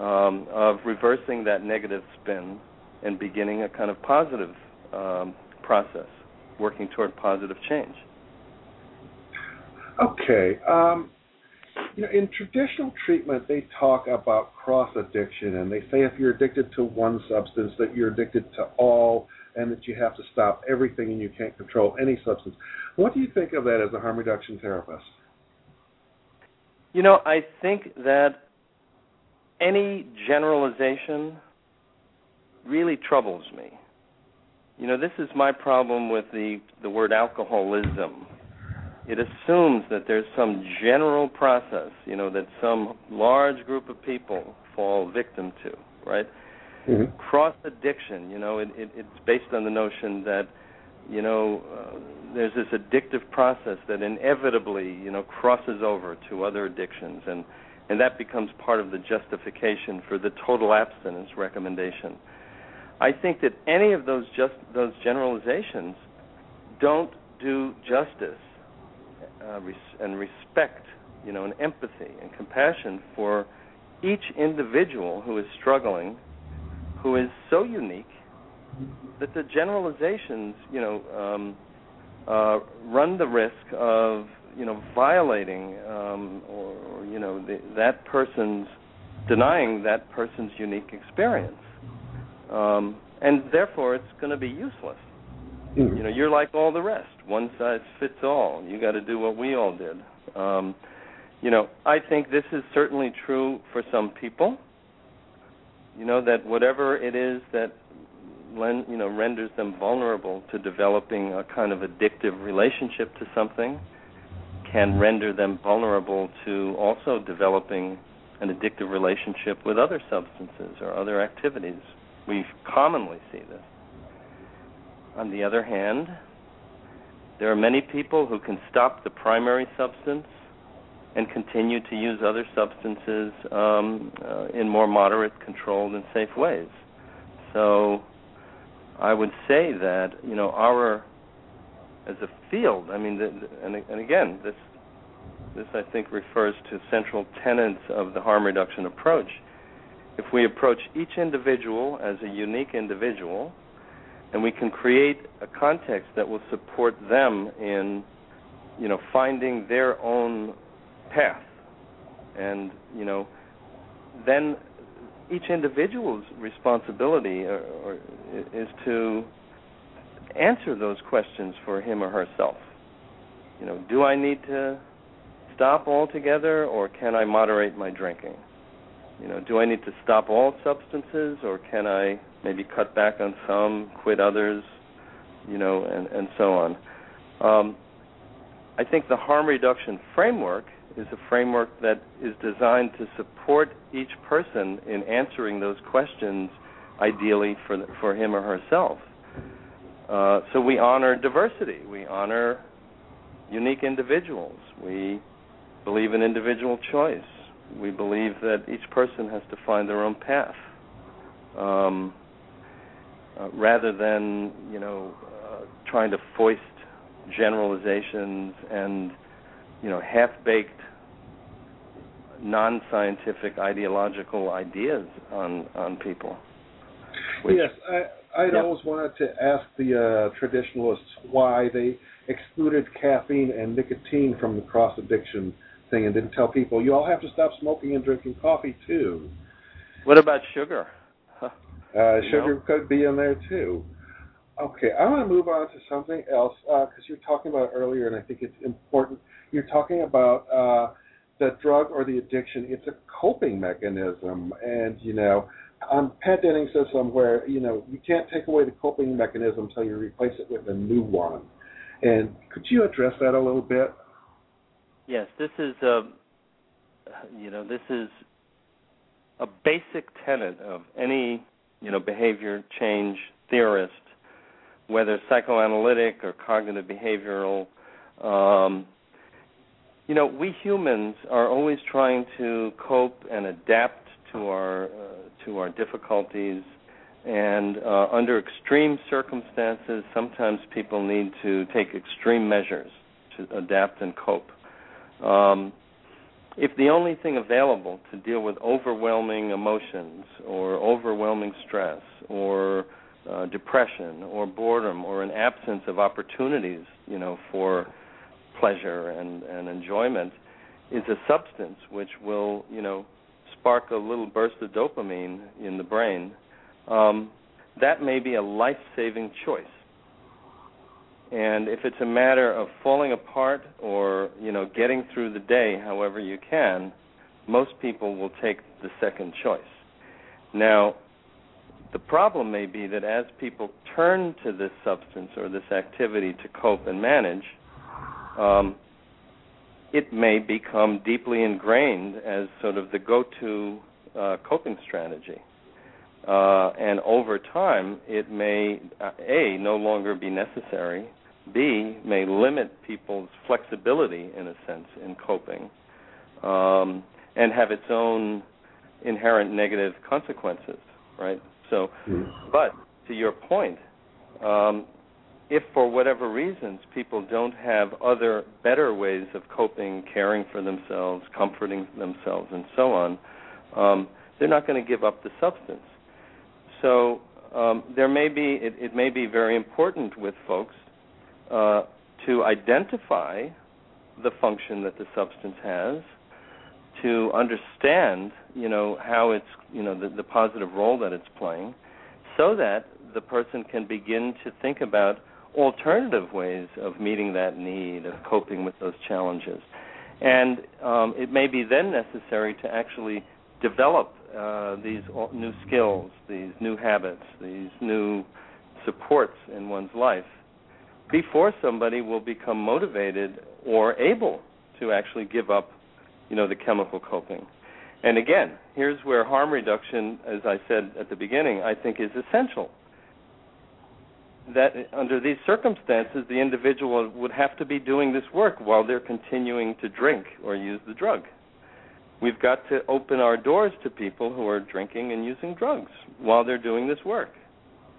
um, of reversing that negative spin and beginning a kind of positive um, process, working toward positive change. Okay. Um, You know, in traditional treatment, they talk about cross addiction, and they say if you're addicted to one substance, that you're addicted to all, and that you have to stop everything and you can't control any substance. What do you think of that as a harm reduction therapist? You know, I think that any generalization really troubles me. You know, this is my problem with the the word alcoholism. It assumes that there's some general process, you know, that some large group of people fall victim to, right? Mm-hmm. Cross addiction, you know, it, it, it's based on the notion that, you know, uh, there's this addictive process that inevitably, you know, crosses over to other addictions, and and that becomes part of the justification for the total abstinence recommendation. I think that any of those just those generalizations don't do justice uh, res- and respect, you know, and empathy and compassion for each individual who is struggling, who is so unique that the generalizations, you know, um, uh, run the risk of, you know, violating um, or, or, you know, the, that person's denying that person's unique experience um, and therefore it's going to be useless. Mm-hmm. You know, you're like all the rest. One size fits all. You got to do what we all did. Um, you know, I think this is certainly true for some people. You know that whatever it is that you know renders them vulnerable to developing a kind of addictive relationship to something can render them vulnerable to also developing an addictive relationship with other substances or other activities. We commonly see this. On the other hand, there are many people who can stop the primary substance and continue to use other substances um, uh, in more moderate, controlled, and safe ways. So, I would say that you know our as a field. I mean, the, the, and, and again, this this I think refers to central tenets of the harm reduction approach if we approach each individual as a unique individual and we can create a context that will support them in you know finding their own path and you know then each individual's responsibility or, or, is to answer those questions for him or herself you know do i need to stop altogether or can i moderate my drinking you know, do I need to stop all substances, or can I maybe cut back on some, quit others, you know, and and so on. Um, I think the harm reduction framework is a framework that is designed to support each person in answering those questions, ideally for the, for him or herself. Uh, so we honor diversity. We honor unique individuals. We believe in individual choice we believe that each person has to find their own path, um, uh, rather than you know uh, trying to foist generalizations and you know half-baked, non-scientific ideological ideas on on people. Which, yes, I I'd always wanted to ask the uh, traditionalists why they excluded caffeine and nicotine from the cross addiction thing and didn't tell people you all have to stop smoking and drinking coffee too. What about sugar? Huh. Uh, sugar no? could be in there too. Okay, I want to move on to something else because uh, you're talking about earlier, and I think it's important. You're talking about uh, the drug or the addiction. It's a coping mechanism, and you know, um, Pat Denning says somewhere, you know, you can't take away the coping mechanism until you replace it with a new one. And could you address that a little bit? Yes, this is a you know this is a basic tenet of any you know behavior change theorist, whether psychoanalytic or cognitive behavioral. Um, you know, we humans are always trying to cope and adapt to our uh, to our difficulties, and uh, under extreme circumstances, sometimes people need to take extreme measures to adapt and cope. Um, if the only thing available to deal with overwhelming emotions or overwhelming stress or uh, depression or boredom or an absence of opportunities, you know, for pleasure and, and enjoyment is a substance which will, you know, spark a little burst of dopamine in the brain, um, that may be a life-saving choice. And if it's a matter of falling apart or you know getting through the day however you can, most people will take the second choice. Now, the problem may be that as people turn to this substance or this activity to cope and manage, um, it may become deeply ingrained as sort of the go-to uh, coping strategy. Uh, and over time, it may uh, a no longer be necessary. B may limit people's flexibility in a sense in coping, um, and have its own inherent negative consequences. Right. So, mm-hmm. but to your point, um, if for whatever reasons people don't have other better ways of coping, caring for themselves, comforting themselves, and so on, um, they're not going to give up the substance. So um, there may be it, it, may be very important with folks uh, to identify the function that the substance has, to understand you know how it's you know the, the positive role that it's playing, so that the person can begin to think about alternative ways of meeting that need, of coping with those challenges. And um, it may be then necessary to actually develop uh, these new skills, these new habits, these new supports in one's life before somebody will become motivated or able to actually give up, you know, the chemical coping. And again, here's where harm reduction, as I said at the beginning, I think is essential that under these circumstances, the individual would have to be doing this work while they're continuing to drink or use the drug. We've got to open our doors to people who are drinking and using drugs while they're doing this work.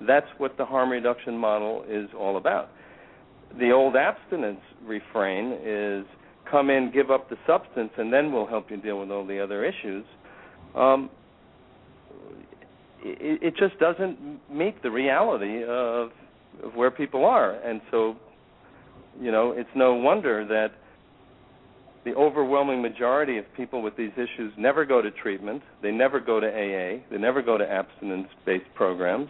That's what the harm reduction model is all about. The old abstinence refrain is come in, give up the substance, and then we'll help you deal with all the other issues. Um, it, it just doesn't meet the reality of of where people are, and so you know it's no wonder that the overwhelming majority of people with these issues never go to treatment. They never go to AA. They never go to abstinence-based programs.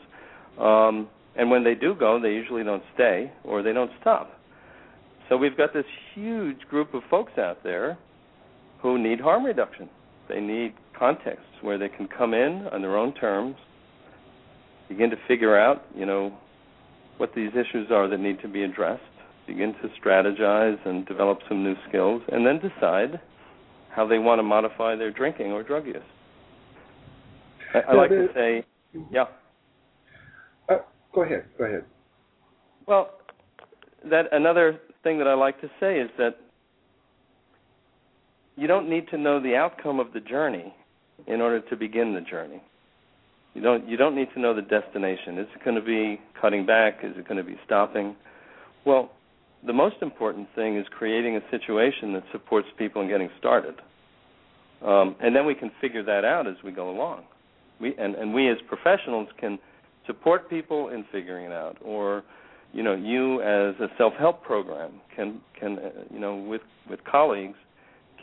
Um, and when they do go, they usually don't stay or they don't stop. So we've got this huge group of folks out there who need harm reduction. They need contexts where they can come in on their own terms, begin to figure out, you know, what these issues are that need to be addressed, begin to strategize and develop some new skills, and then decide how they want to modify their drinking or drug use. I, I like to say, yeah. Uh, go ahead. Go ahead. Well, that another thing that I like to say is that you don't need to know the outcome of the journey in order to begin the journey. You don't you don't need to know the destination. Is it going to be cutting back? Is it going to be stopping? Well, the most important thing is creating a situation that supports people in getting started, um, and then we can figure that out as we go along. We and, and we as professionals can support people in figuring it out, or you know, you as a self-help program can can uh, you know with with colleagues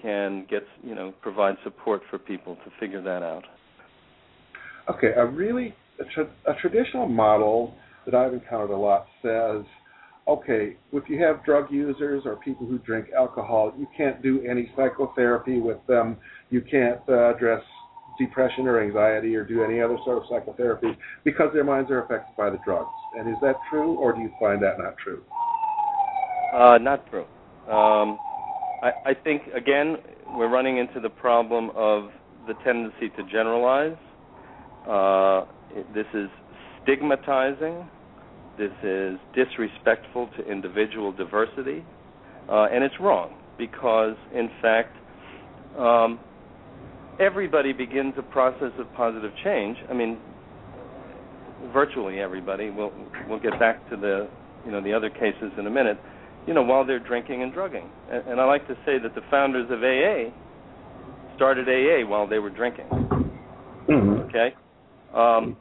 can get you know provide support for people to figure that out. Okay, a really a, tra- a traditional model that I've encountered a lot says, okay, if you have drug users or people who drink alcohol, you can't do any psychotherapy with them. You can't uh, address depression or anxiety or do any other sort of psychotherapy because their minds are affected by the drugs. And is that true, or do you find that not true? Uh, not true. Um, I, I think again we're running into the problem of the tendency to generalize uh, this is stigmatizing. This is disrespectful to individual diversity, uh, and it's wrong because, in fact, um, everybody begins a process of positive change. I mean, virtually everybody. We'll we'll get back to the you know the other cases in a minute. You know, while they're drinking and drugging, and, and I like to say that the founders of AA started AA while they were drinking. Mm-hmm. Okay, um,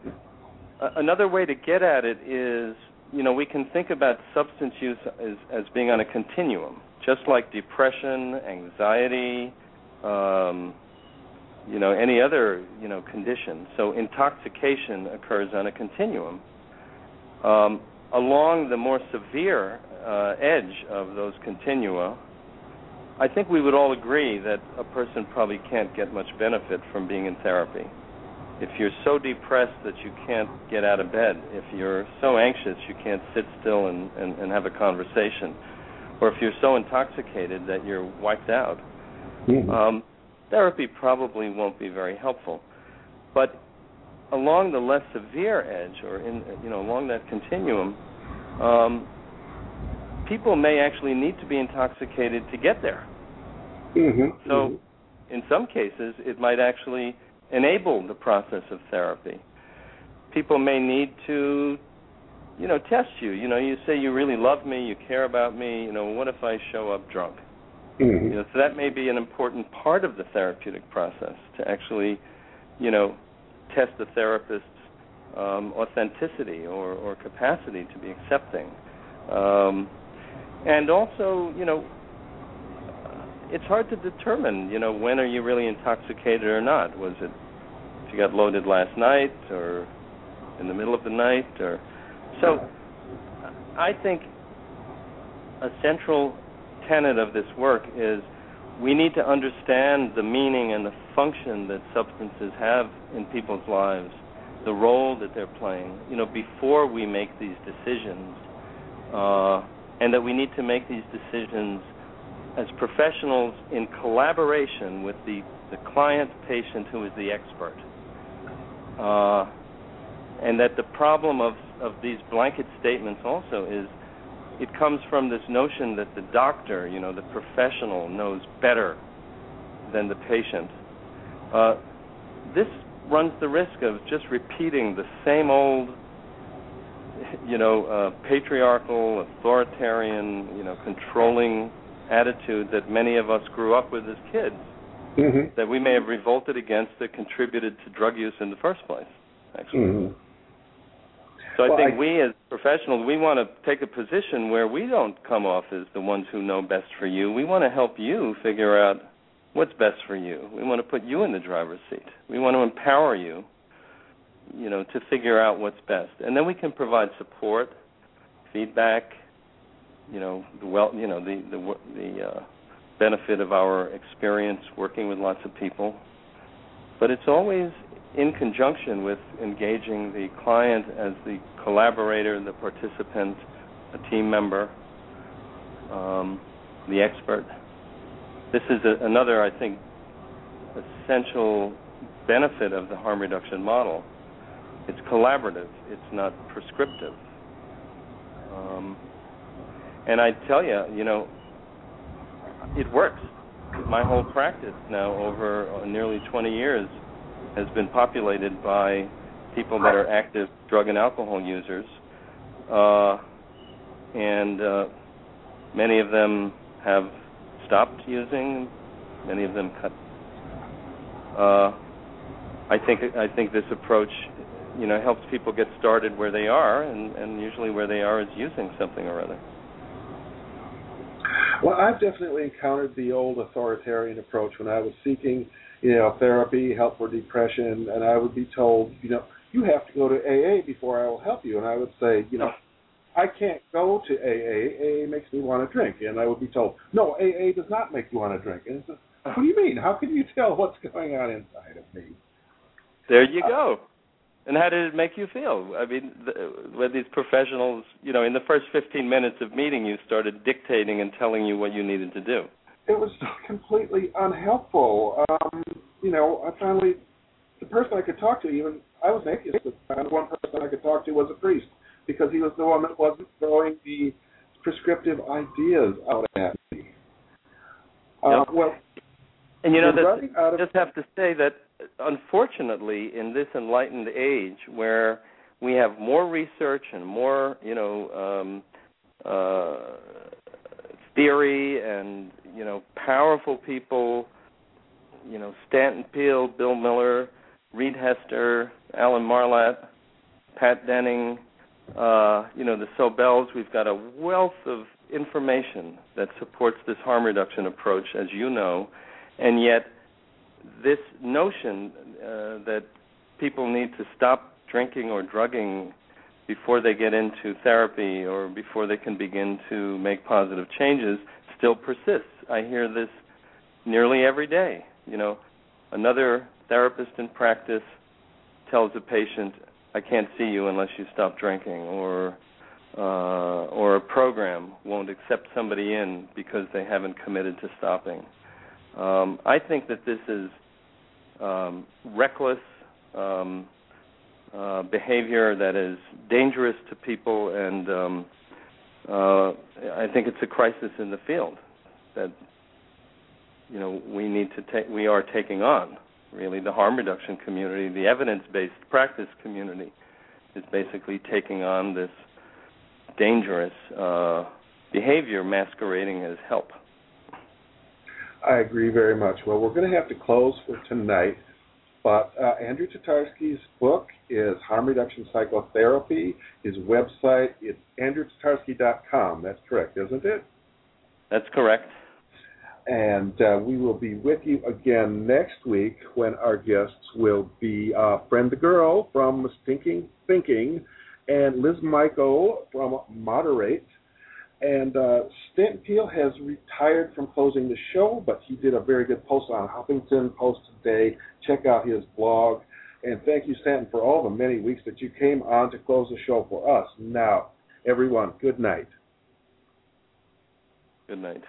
another way to get at it is, you know, we can think about substance use as, as being on a continuum. just like depression, anxiety, um, you know, any other you know condition. So intoxication occurs on a continuum. Um, along the more severe uh, edge of those continua, I think we would all agree that a person probably can't get much benefit from being in therapy. If you're so depressed that you can't get out of bed, if you're so anxious you can't sit still and, and, and have a conversation, or if you're so intoxicated that you're wiped out, mm-hmm. um, therapy probably won't be very helpful. But along the less severe edge, or in you know along that continuum, um, people may actually need to be intoxicated to get there. Mm-hmm. So, mm-hmm. in some cases, it might actually enable the process of therapy. People may need to, you know, test you. You know, you say you really love me, you care about me. You know, what if I show up drunk? Mm-hmm. You know, so that may be an important part of the therapeutic process to actually, you know, test the therapist's um, authenticity or, or capacity to be accepting. Um, and also, you know, it's hard to determine, you know, when are you really intoxicated or not? Was it if you got loaded last night or in the middle of the night or so I think a central tenet of this work is we need to understand the meaning and the function that substances have in people's lives, the role that they're playing, you know, before we make these decisions, uh, and that we need to make these decisions as professionals in collaboration with the, the client patient who is the expert. Uh, and that the problem of, of these blanket statements also is it comes from this notion that the doctor, you know, the professional knows better than the patient. Uh, this runs the risk of just repeating the same old, you know, uh, patriarchal, authoritarian, you know, controlling attitude that many of us grew up with as kids. Mm-hmm. That we may have revolted against that contributed to drug use in the first place. Actually. Mm-hmm. So I well, think I, we as professionals, we want to take a position where we don't come off as the ones who know best for you. We want to help you figure out what's best for you. We want to put you in the driver's seat. We want to empower you, you know, to figure out what's best. And then we can provide support, feedback, you know, the well, you know, the the the uh, benefit of our experience working with lots of people. But it's always in conjunction with engaging the client as the collaborator, the participant, a team member, um, the expert. This is a, another, I think, essential benefit of the harm reduction model. It's collaborative. It's not prescriptive. Um, and I tell you, you know, it works. My whole practice now, over uh, nearly 20 years, has been populated by people that are active drug and alcohol users, uh, and uh, many of them have stopped using. Many of them cut. Uh, I think I think this approach, you know, helps people get started where they are, and, and usually where they are is using something or other. Well, I've definitely encountered the old authoritarian approach when I was seeking you know, therapy, help for depression, and I would be told, you know, you have to go to AA before I will help you. And I would say, you know, I can't go to AA. AA makes me want to drink. And I would be told, no, AA does not make you want to drink. And says, what do you mean? How can you tell what's going on inside of me? There you go. And how did it make you feel? I mean, the, when these professionals, you know, in the first 15 minutes of meeting you, started dictating and telling you what you needed to do it was completely unhelpful. Um, you know, I finally, the person I could talk to, even I was an atheist, but the one person I could talk to was a priest because he was the one that wasn't throwing the prescriptive ideas out at me. Uh, yep. Well, and you know, that, just have to say that unfortunately, in this enlightened age where we have more research and more, you know, um, uh, theory and you know powerful people, you know Stanton Peele, Bill Miller, Reid Hester, Alan Marlatt, Pat Denning, uh, you know the Sobells. We've got a wealth of information that supports this harm reduction approach, as you know, and yet this notion uh, that people need to stop drinking or drugging before they get into therapy or before they can begin to make positive changes still persists. I hear this nearly every day. You know, another therapist in practice tells a patient, "I can't see you unless you stop drinking," or uh, or a program won't accept somebody in because they haven't committed to stopping. Um, I think that this is um, reckless um, uh, behavior that is dangerous to people, and um, uh, I think it's a crisis in the field that you know we need to take. We are taking on really the harm reduction community, the evidence-based practice community, is basically taking on this dangerous uh, behavior masquerading as help. I agree very much. Well, we're going to have to close for tonight, but uh, Andrew Tatarsky's book is Harm Reduction Psychotherapy. His website is andrewtatarsky.com. That's correct, isn't it? That's correct. And uh, we will be with you again next week when our guests will be uh, Friend the Girl from Stinking Thinking and Liz Michael from Moderate. And uh, Peele has retired from closing the show, but he did a very good post on Huffington Post today. Check out his blog. And thank you, Stanton, for all the many weeks that you came on to close the show for us. Now, everyone, good night. Good night.